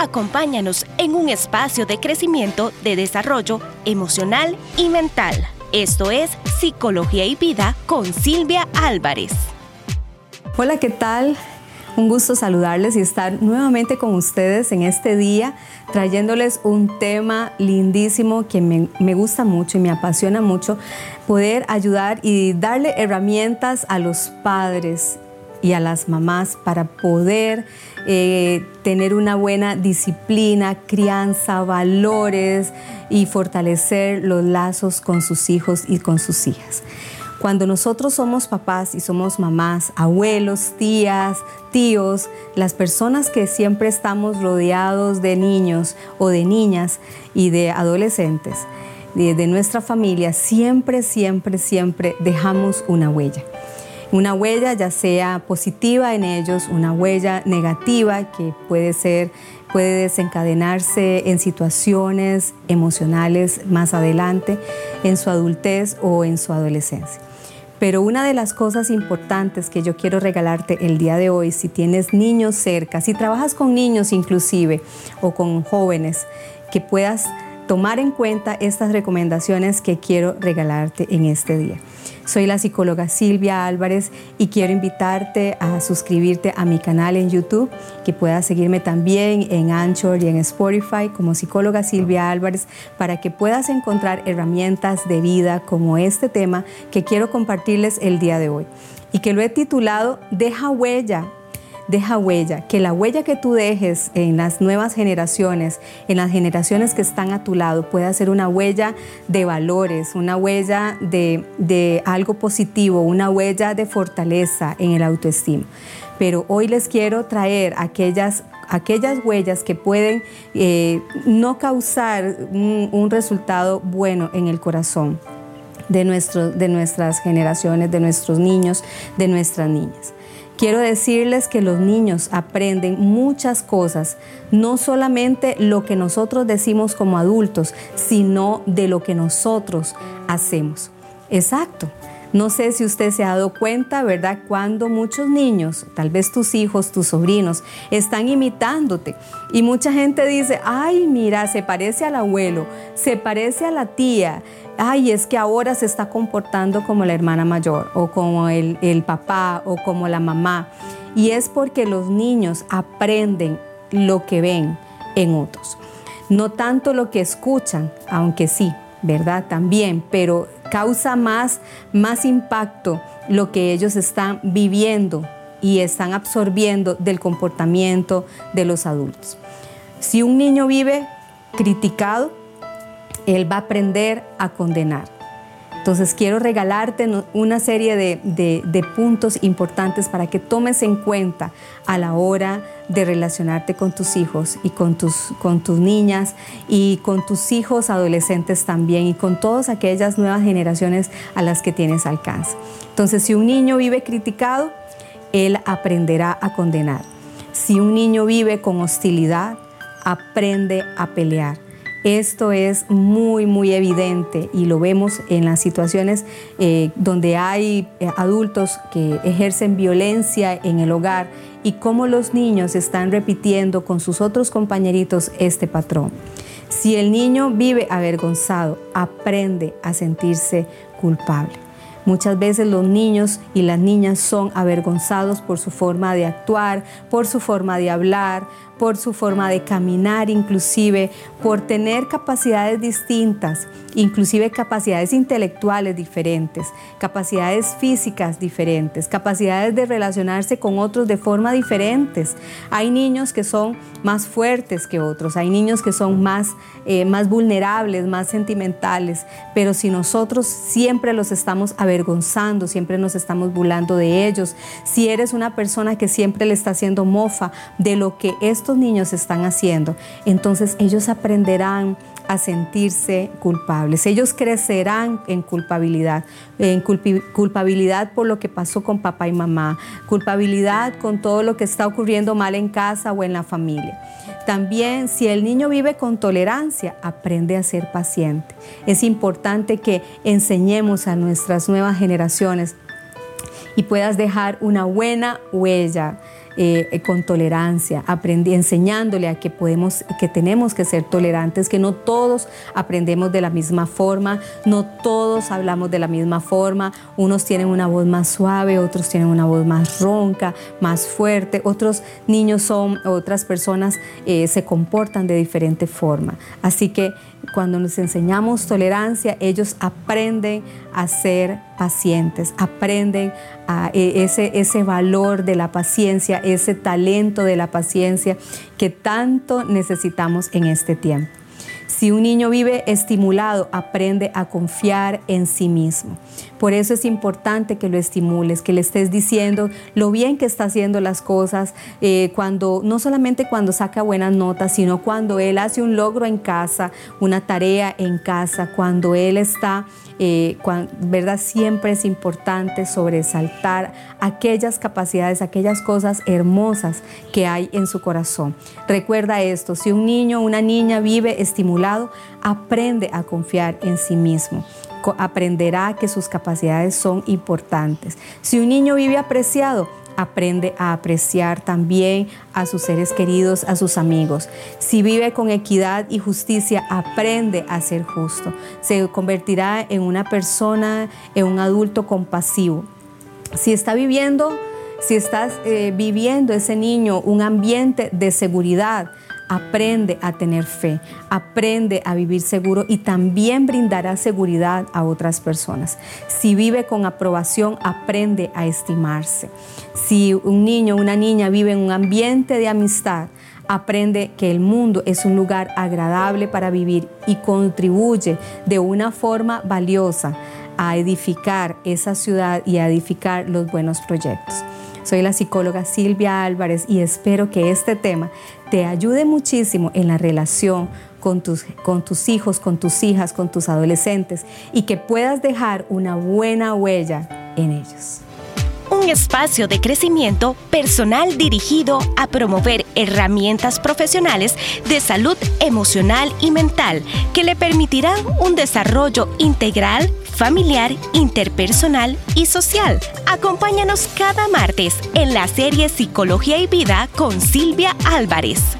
Acompáñanos en un espacio de crecimiento, de desarrollo emocional y mental. Esto es Psicología y Vida con Silvia Álvarez. Hola, ¿qué tal? Un gusto saludarles y estar nuevamente con ustedes en este día, trayéndoles un tema lindísimo que me, gusta mucho y me apasiona mucho, poder ayudar y darle herramientas a los padres y a las mamás para poder eh, tener una buena disciplina, crianza, valores y fortalecer los lazos con sus hijos y con sus hijas. Cuando nosotros somos papás y somos mamás, abuelos, tías, tíos, las personas que siempre estamos rodeados de niños o de niñas y de adolescentes, de, de nuestra familia, siempre, siempre, siempre dejamos una huella una huella ya sea positiva en ellos, una huella negativa que puede ser puede desencadenarse en situaciones emocionales más adelante, en su adultez o en su adolescencia. Pero una de las cosas importantes que yo quiero regalarte el día de hoy, si tienes niños cerca, si trabajas con niños inclusive o con jóvenes, que puedas tomar en cuenta estas recomendaciones que quiero regalarte en este día. Soy la psicóloga Silvia Álvarez y quiero invitarte a suscribirte a mi canal en YouTube, que puedas seguirme también en Anchor y en Spotify como psicóloga Silvia Álvarez para que puedas encontrar herramientas de vida como este tema que quiero compartirles el día de hoy y que lo he titulado Deja huella deja huella, que la huella que tú dejes en las nuevas generaciones, en las generaciones que están a tu lado, pueda ser una huella de valores, una huella de, algo positivo, una huella de fortaleza en el autoestima. Pero hoy les quiero traer aquellas aquellas huellas que pueden eh, no causar un, un, resultado bueno en el corazón de, nuestro, de nuestras generaciones, de nuestros niños, de nuestras niñas. Quiero decirles que los niños aprenden muchas cosas, no solamente lo que nosotros decimos como adultos, sino de lo que nosotros hacemos. Exacto. No sé si usted se ha dado cuenta, ¿verdad? Cuando muchos niños, tal vez tus hijos, tus sobrinos, están imitándote. Y mucha gente dice, ay, mira, se parece al abuelo, se parece a la tía, ay, es que ahora se está comportando como la hermana mayor o como el, papá o como la mamá. Y es porque los niños aprenden lo que ven en otros. No tanto lo que escuchan, aunque sí, ¿verdad? También, pero causa más, más impacto lo que ellos están viviendo y están absorbiendo del comportamiento de los adultos. Si un niño vive criticado, él va a aprender a condenar. Entonces quiero regalarte una serie de, puntos importantes para que tomes en cuenta a la hora de relacionarte con tus hijos y con tus, con tus niñas y con tus hijos adolescentes también y con todas aquellas nuevas generaciones a las que tienes alcance. Entonces si un niño vive criticado, él aprenderá a condenar. Si un niño vive con hostilidad, aprende a pelear. Esto es muy, muy evidente y lo vemos en las situaciones eh, donde hay eh, adultos que ejercen violencia en el hogar y cómo los niños están repitiendo con sus otros compañeritos este patrón. Si el niño vive avergonzado, aprende a sentirse culpable. Muchas veces los niños y las niñas son avergonzados por su forma de actuar, por su forma de hablar, por su forma de caminar, inclusive por tener capacidades distintas, inclusive capacidades intelectuales diferentes, capacidades físicas diferentes, capacidades de relacionarse con otros de forma diferentes. Hay niños que son más fuertes que otros, hay niños que son más, eh, más vulnerables, más sentimentales, pero si nosotros siempre los estamos avergonzando, siempre nos estamos burlando de ellos, si eres una persona que siempre le está haciendo mofa de lo que esto niños están haciendo, entonces ellos aprenderán a sentirse culpables. Ellos crecerán en culpabilidad, en culpabilidad por lo que pasó con papá y mamá, culpabilidad con todo lo que está ocurriendo mal en casa o en la familia. También si el niño vive con tolerancia, aprende a ser paciente. Es importante que enseñemos a nuestras nuevas generaciones y puedas dejar una buena huella eh, con tolerancia, enseñándole a que podemos, que tenemos que ser tolerantes, que no todos aprendemos de la misma forma, no todos hablamos de la misma forma, unos tienen una voz más suave, otros tienen una voz más ronca, más fuerte, otros niños son, otras personas eh, se comportan de diferente forma. Así que cuando nos enseñamos tolerancia, ellos aprenden a ser pacientes, aprenden e, ese, ese valor de la paciencia, ese talento de la paciencia que tanto necesitamos en este tiempo. Si un niño vive estimulado, aprende a confiar en sí mismo. Por eso es importante que lo estimules, que le estés diciendo lo bien que está haciendo las cosas, eh, cuando, no solamente cuando saca buenas notas, sino cuando él hace un logro en casa, una tarea en casa, cuando él está eh, ¿verdad? Siempre es importante sobresaltar aquellas capacidades, aquellas cosas hermosas que hay en su corazón. Recuerda esto, si un niño o una niña vive estimulado, aprende a confiar en sí mismo aprenderá que sus capacidades son importantes. Si un niño vive apreciado, aprende a apreciar también a sus seres queridos, a sus amigos. Si vive con equidad y justicia, aprende a ser justo. Se convertirá en una persona, en un adulto compasivo. Si está viviendo, si estás eh, viviendo ese niño un ambiente de seguridad, aprende a tener fe, aprende a vivir seguro y también brindará seguridad a otras personas. Si vive con aprobación, aprende a estimarse. Si un niño o una niña vive en un ambiente de amistad, aprende que el mundo es un lugar agradable para vivir y contribuye de una forma valiosa a edificar esa ciudad y a edificar los buenos proyectos. Soy la psicóloga Silvia Álvarez y espero que este tema te ayude muchísimo en la relación con tus, con tus hijos, con tus hijas, con tus adolescentes y que puedas dejar una buena huella en ellos. Un espacio de crecimiento personal dirigido a promover herramientas profesionales de salud emocional y mental que le permitirán un desarrollo integral familiar, interpersonal y social. Acompáñanos cada martes en la serie Psicología y Vida con Silvia Álvarez.